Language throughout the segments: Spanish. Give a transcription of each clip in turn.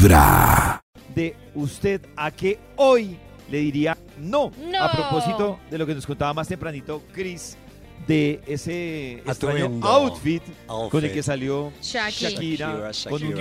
Vibra. de usted a que hoy le diría no. No. A propósito de lo que nos contaba más tempranito Chris de ese extraño Atuendo. outfit Outfit. con el que salió Shakira. Shakira, Shakira, con un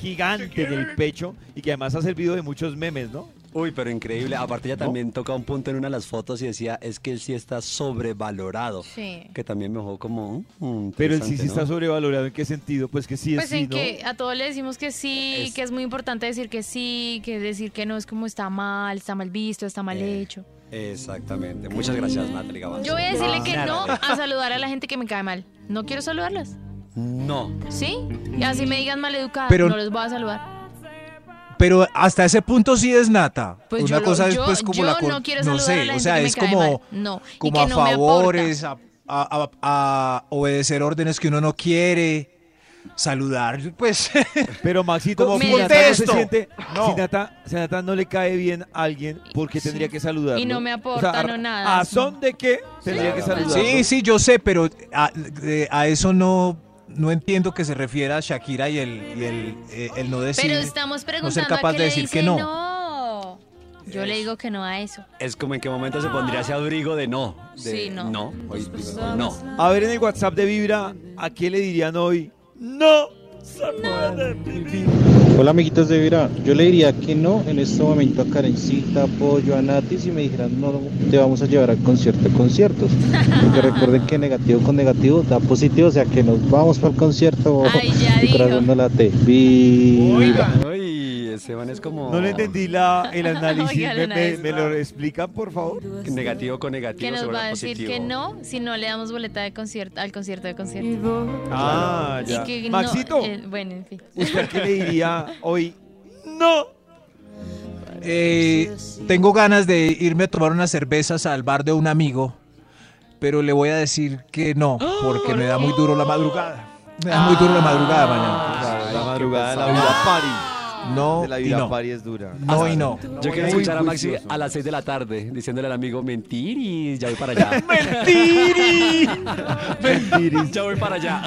gigante en el pecho y que además ha servido de muchos memes, ¿no? Uy, pero increíble. Aparte ella ¿No? también toca un punto en una de las fotos y decía, es que él sí está sobrevalorado. Sí. Que también me dejó como... mm, Pero él sí, sí está sobrevalorado. ¿En qué sentido? Pues que sí es Pues sí, en ¿no? que a todos le decimos que sí, Es- que es muy importante decir que sí, que decir que no es como está mal, está mal visto, está mal Eh, hecho. Exactamente. Muchas gracias, Natalie Gavanzo. Yo voy a decirle que no a saludar a la gente que me cae mal. No quiero saludarlas. No. ¿Sí? Y así me digan maleducadas, Pero- no les voy a saludar. Pero hasta ese punto sí es nata. Pues Una yo lo- cosa es yo- pues como yo la no quiero no a sé, o sea, que es como. No, como a no favores, a, a- a- a obedecer órdenes que uno no quiere, saludar, pues Pero Maxito, Como si Nata no se siente, No. si, Nata, si Nata no le cae bien a alguien, ¿por qué tendría que saludar? Y no me aporta, no nada. ¿A son de qué tendría que saludar? sí, sí, yo sé, pero a eso no no entiendo que se refiera a Shakira y el, y el, eh, el no decir. Pero estamos preguntando ser capaz a qué de decir que no. no. Yo le digo que no a eso. Es como en qué momento se pondría ese abrigo de no. De Sí, no. No. Hoy digo hoy no. A ver en el WhatsApp de Vibra, ¿a qué le dirían hoy? ¡No! ¡Salúdame, Vivi! Hola amiguitos de Vibra, yo le diría que no en este momento a Karencita, Pollo, a Nati si me dijeran no, te vamos a llevar al concierto de conciertos. Porque recuerden que negativo con negativo da positivo, o sea que nos vamos para el concierto. Ay, ya Mi corazón dijo. no late. Vibra. Esteban es como... No le entendí la, el análisis. Oiga, ¿Me, lo explican, por favor? Negativo con negativo. Que nos va a decir positivo. que no si no le damos boleta de concierto al concierto de concierto. Ah, Y ya. que no- Maxito, eh, bueno, en fin. ¿usted qué le diría hoy? ¡No! Eh, tengo ganas de irme a tomar unas cervezas al bar de un amigo, pero le voy a decir que no, porque me da muy duro la madrugada. Me da muy duro la madrugada mañana. la madrugada de la vida party. No De la y vida no. es dura. No y no. Yo quiero escuchar a Maxi a las 6 de la tarde diciéndole al amigo mentir y ya voy para allá. Mentiris. ya voy para allá.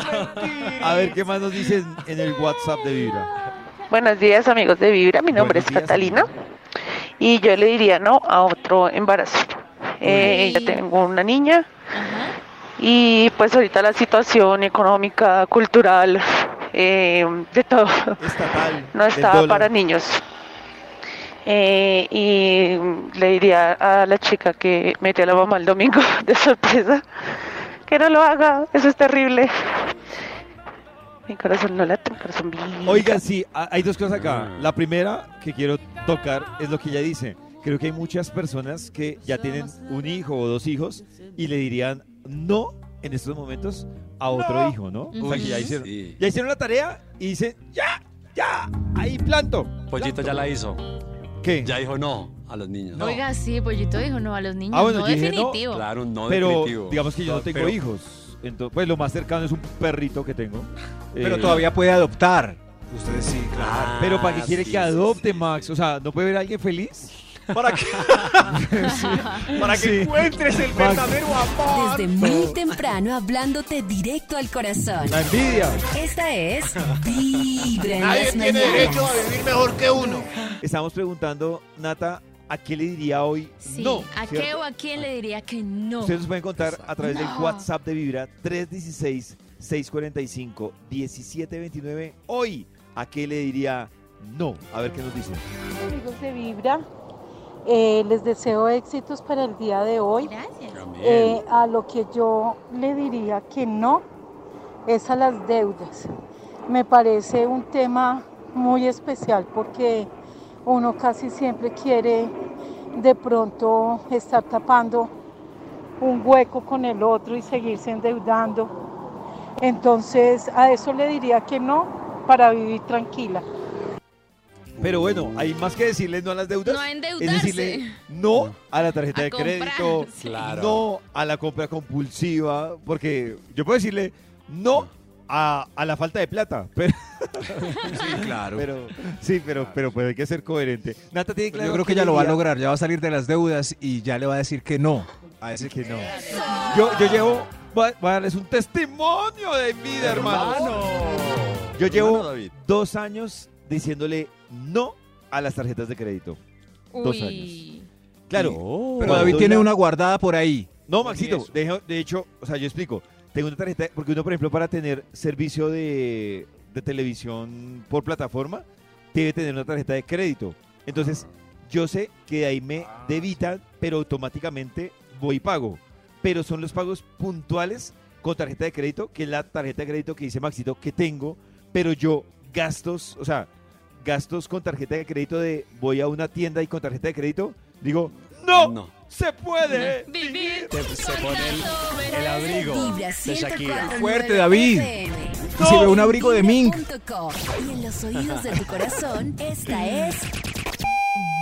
A ver, ¿qué más nos dicen en el WhatsApp de Vibra? Buenos días amigos de Vibra, mi nombre Buenos es días, Catalina amiga. y yo le diría no a otro embarazo. Eh, ya tengo una niña Ajá. y pues ahorita la situación económica, cultural, eh, de todo Estatal. no dólar. para niños. Eh, y le diría a la chica que metió a la mamá el domingo de sorpresa que no lo haga, eso es terrible. Mi corazón no late, mi corazón vibra. Oigan, sí, ha- hay dos cosas acá. La primera que quiero tocar es lo que ella dice. Creo que hay muchas personas que ya tienen un hijo o dos hijos y le dirían no en estos momentos a otro hijo, ¿no? O sea, que ya hicieron, Sí. ya hicieron la tarea y dicen, ya, ya, ahí planto. Pollito ya la hizo. ¿Qué? Ya dijo no a los niños. Oiga, sí, Pollito dijo no a los niños. Ah, bueno, no yo dije no, definitivo. Claro, no Pero definitivo. digamos que yo no tengo Pero- hijos. Entonces, pues lo más cercano es un perrito que tengo. Pero Eh, todavía puede adoptar. Ustedes sí, claro. Ah, Pero ¿para qué quiere sí, que adopte, sí. Max? O sea, ¿no puede ver a alguien feliz? ¿Para que Sí. encuentres el Max. verdadero amor. Desde muy temprano hablándote directo al corazón. La envidia. Esta es Vibra en Nadie las tiene mañanas. derecho a vivir mejor que uno. Estamos preguntando, Nata, ¿a qué le diría hoy Sí, no? ¿a qué o a quién le diría que no? Ustedes nos pueden contar a través del. WhatsApp de Vibra 316-645-1729. Hoy, ¿a qué le diría no? A ver qué nos dicen. amigos de Vibra, eh, les deseo éxitos para el día de hoy. Gracias. Eh, a lo que yo le diría que no es a las deudas. Me parece un tema muy especial porque uno casi siempre quiere de pronto estar tapando un hueco con el otro y seguirse endeudando. Entonces a eso le diría que no para vivir tranquila. Pero bueno, hay más que decirle no a las deudas. No a es decirle no a la tarjeta A de comprar, crédito, sí. Claro. no a la compra compulsiva, porque yo puedo decirle no a, a la falta de plata, pero Sí, claro. Pero, sí, pero, pero pues hay que ser coherente. Nata tiene claro yo creo que ya lo va a lograr, ya va a salir de las deudas y ya le va a decir que no. A ese que no. Yo, yo llevo, voy a, darles un testimonio de vida, hermano. Yo llevo dos años diciéndole no a las tarjetas de crédito. Dos Uy. Claro. Oh. Pero David tiene ya- una guardada por ahí. No, Maxito, de, de hecho, o sea, yo explico. Tengo una tarjeta, porque uno, por ejemplo, para tener servicio de, de televisión por plataforma, debe tener una tarjeta de crédito. Entonces, yo sé que de ahí me debitan, pero automáticamente voy y pago. Pero son los pagos puntuales con tarjeta de crédito, que es la tarjeta de crédito que dice Maxito que tengo, pero yo gastos, o sea, gastos con tarjeta de crédito de voy a una tienda y con tarjeta de crédito, digo, no, No. se puede Vivir se pone el, el abrigo Vibra de Shakira. 104.9 Fuerte, David. Se ve un abrigo de Mink. Y en los oídos de tu corazón, esta es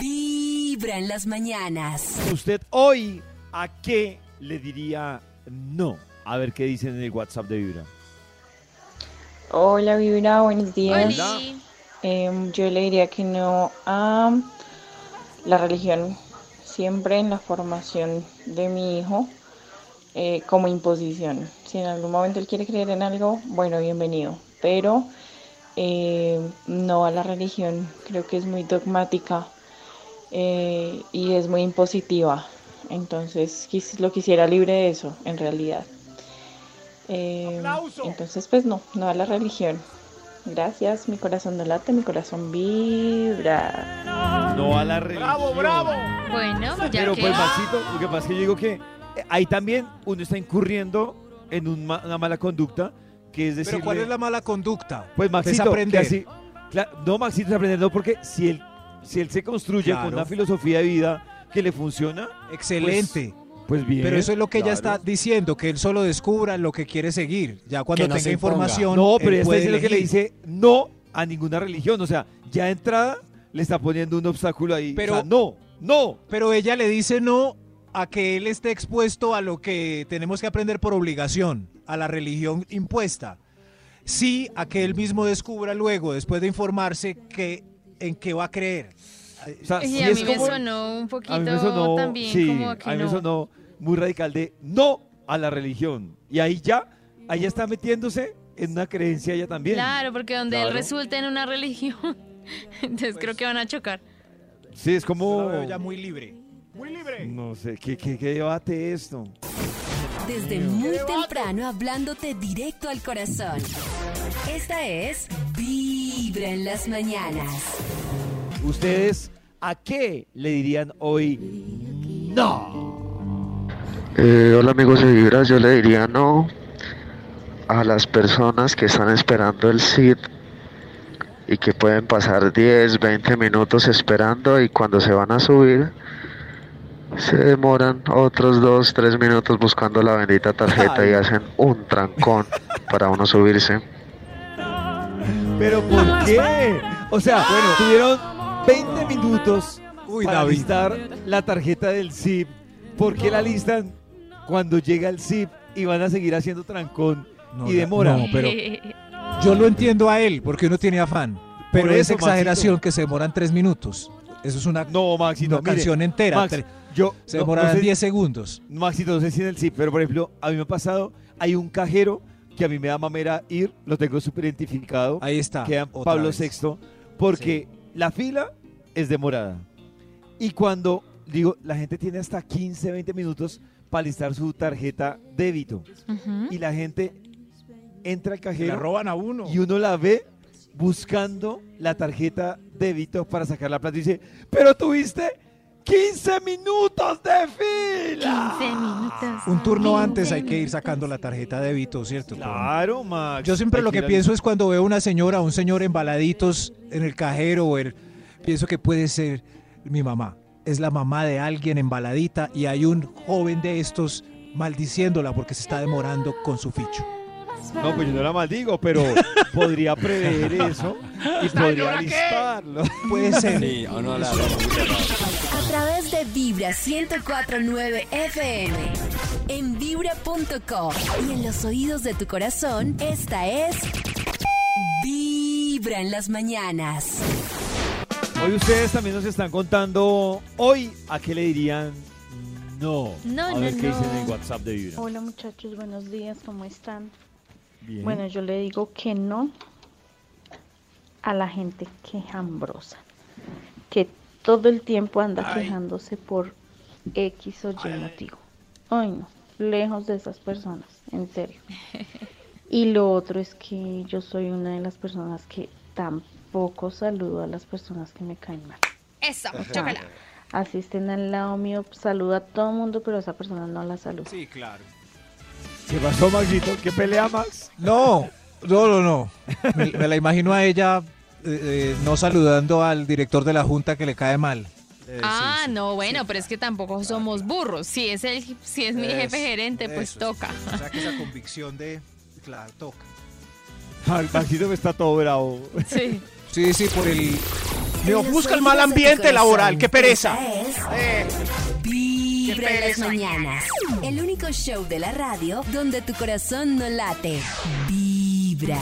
Vibra en las mañanas. ¿Usted hoy a qué le diría no? A ver qué dicen en el WhatsApp de Vibra. Hola Vibra, buenos días. Oli. Em, yo le diría que no a la religión, siempre en la formación de mi hijo, eh, como imposición. Si en algún momento él quiere creer en algo, bueno, bienvenido, pero eh, no a la religión, creo que es muy dogmática eh, y es muy impositiva. Entonces lo quisiera libre de eso, en realidad. Eh, entonces, pues no, no a la religión. Gracias, mi corazón no late, mi corazón vibra. No a la religión. ¡Bravo, bravo! Bueno, ya Pero que pues, Maxito, lo que pasa es que yo digo que eh, ahí también uno está incurriendo en un ma- una mala conducta, que es decir, Pero ¿cuál es la mala conducta? Pues Maxito, aprender. que así- no Maxito es aprender, no, porque si él, si él se construye Claro. con una filosofía de vida que le funciona, Excelente. pues bien. Pero eso es lo que ella está diciendo, que él solo descubra lo que quiere seguir. Ya cuando no tenga información. No, él pero ella puede diciendo que le dice no a ninguna religión. O sea, ya entrada le está poniendo un obstáculo ahí. Pero- o sea, no, no. Pero ella le dice no a que él esté expuesto a lo que tenemos que aprender por obligación, a la religión impuesta. Sí, a que él mismo descubra luego, después de informarse, que en qué va a creer. O sea, Y sí a es mí me sonó un poquito a mí me sonó, también sí, como a que a mí me sonó muy radical de no a la religión. Y ahí ya, ahí ya está metiéndose en una creencia ella también. Claro, porque donde él Claro. resulte en una religión, entonces creo que van a chocar. Sí, es como... la veo ya muy libre. No sé, ¿qué, qué, qué debate esto? Desde muy temprano hablándote directo al corazón. Esta es Vibra en las mañanas. ¿Ustedes a qué le dirían hoy no? Eh, hola amigos de Vibra, yo le diría no a las personas que están esperando el SID y que pueden pasar 10, 20 minutos esperando y cuando se van a subir se demoran otros 2, 3 minutos buscando la bendita tarjeta y hacen un trancón para uno subirse. ¿Pero por qué? O sea, bueno, tuvieron 20 minutos Uy, para David. listar la tarjeta del SIP. ¿Por qué la listan cuando llega el SIP y van a seguir haciendo trancón No, y demora? no, pero yo lo entiendo a él, porque uno tiene afán. Pero es exageración Maxito. que se demoran tres minutos. Eso es una, No, Maxito, una mire, canción entera. Max, yo se no- no demorarán sé- 10 segundos. Maxito, no sé si en el SIP, pero por ejemplo, a mí me ha pasado, hay un cajero que a mí me da mamera ir, lo tengo súper identificado, Ahí está. queda Pablo vez. VI, porque la fila es demorada. Y cuando, digo, la gente tiene hasta 15, 20 minutos para listar su tarjeta débito. Y la gente entra al Le cajero roban a uno. y uno la ve buscando la tarjeta débito para sacar la plata y dice, pero tuviste 15 minutos de fila. 15 minutos. Un turno antes 15 hay que ir sacando la tarjeta de débito, ¿cierto? Claro, Max. Yo siempre lo que pienso es cuando veo una señora o un señor embaladitos en el cajero o el- pienso que puede ser mi mamá. Es la mamá de alguien embaladita y hay un joven de estos maldiciéndola porque se está demorando con su ficho. No, pues yo no la maldigo, pero podría prever eso y podría listarlo. Puede ser. Sí, o no la broma muy cerrada. A través de Vibra 1049 FM. En vibra.com. Y en los oídos de tu corazón, esta es Vibra en las mañanas. Hoy ustedes también nos están contando, hoy, ¿a qué le dirían no? No, a no, ver qué dicen en WhatsApp de Vibra. Hola muchachos, buenos días, ¿cómo están? Bien. Bueno, yo le digo que no a la gente quejambrosa, que todo el tiempo anda quejándose por X o Y motivo. Ay, no, lejos de esas personas, en serio. Y lo otro es que yo soy una de las personas que tampoco saludo a las personas que me caen mal. Eso, O sea, chócala. Así estén al lado mío, saluda a todo el mundo, pero a esa persona no la saluda. Sí, claro. ¿Qué pasó, Maxito? ¿Qué pelea, Max? No, no, no, no. Me, me la imagino a ella eh, eh, no saludando al director de la junta que le cae mal. Eh, ah, sí, sí. no, bueno, pero es que tampoco somos burros. Si es el, si es mi Eso, jefe gerente, pues eso, toca. O sea que esa convicción de, claro, toca. Ay, Maxito me está todo bravo. Sí. Sí, sí, por el... Los busca el mal ambiente laboral, qué pereza. Eh. Vibra en las mañanas. El único show de la radio donde tu corazón no late. Vibra.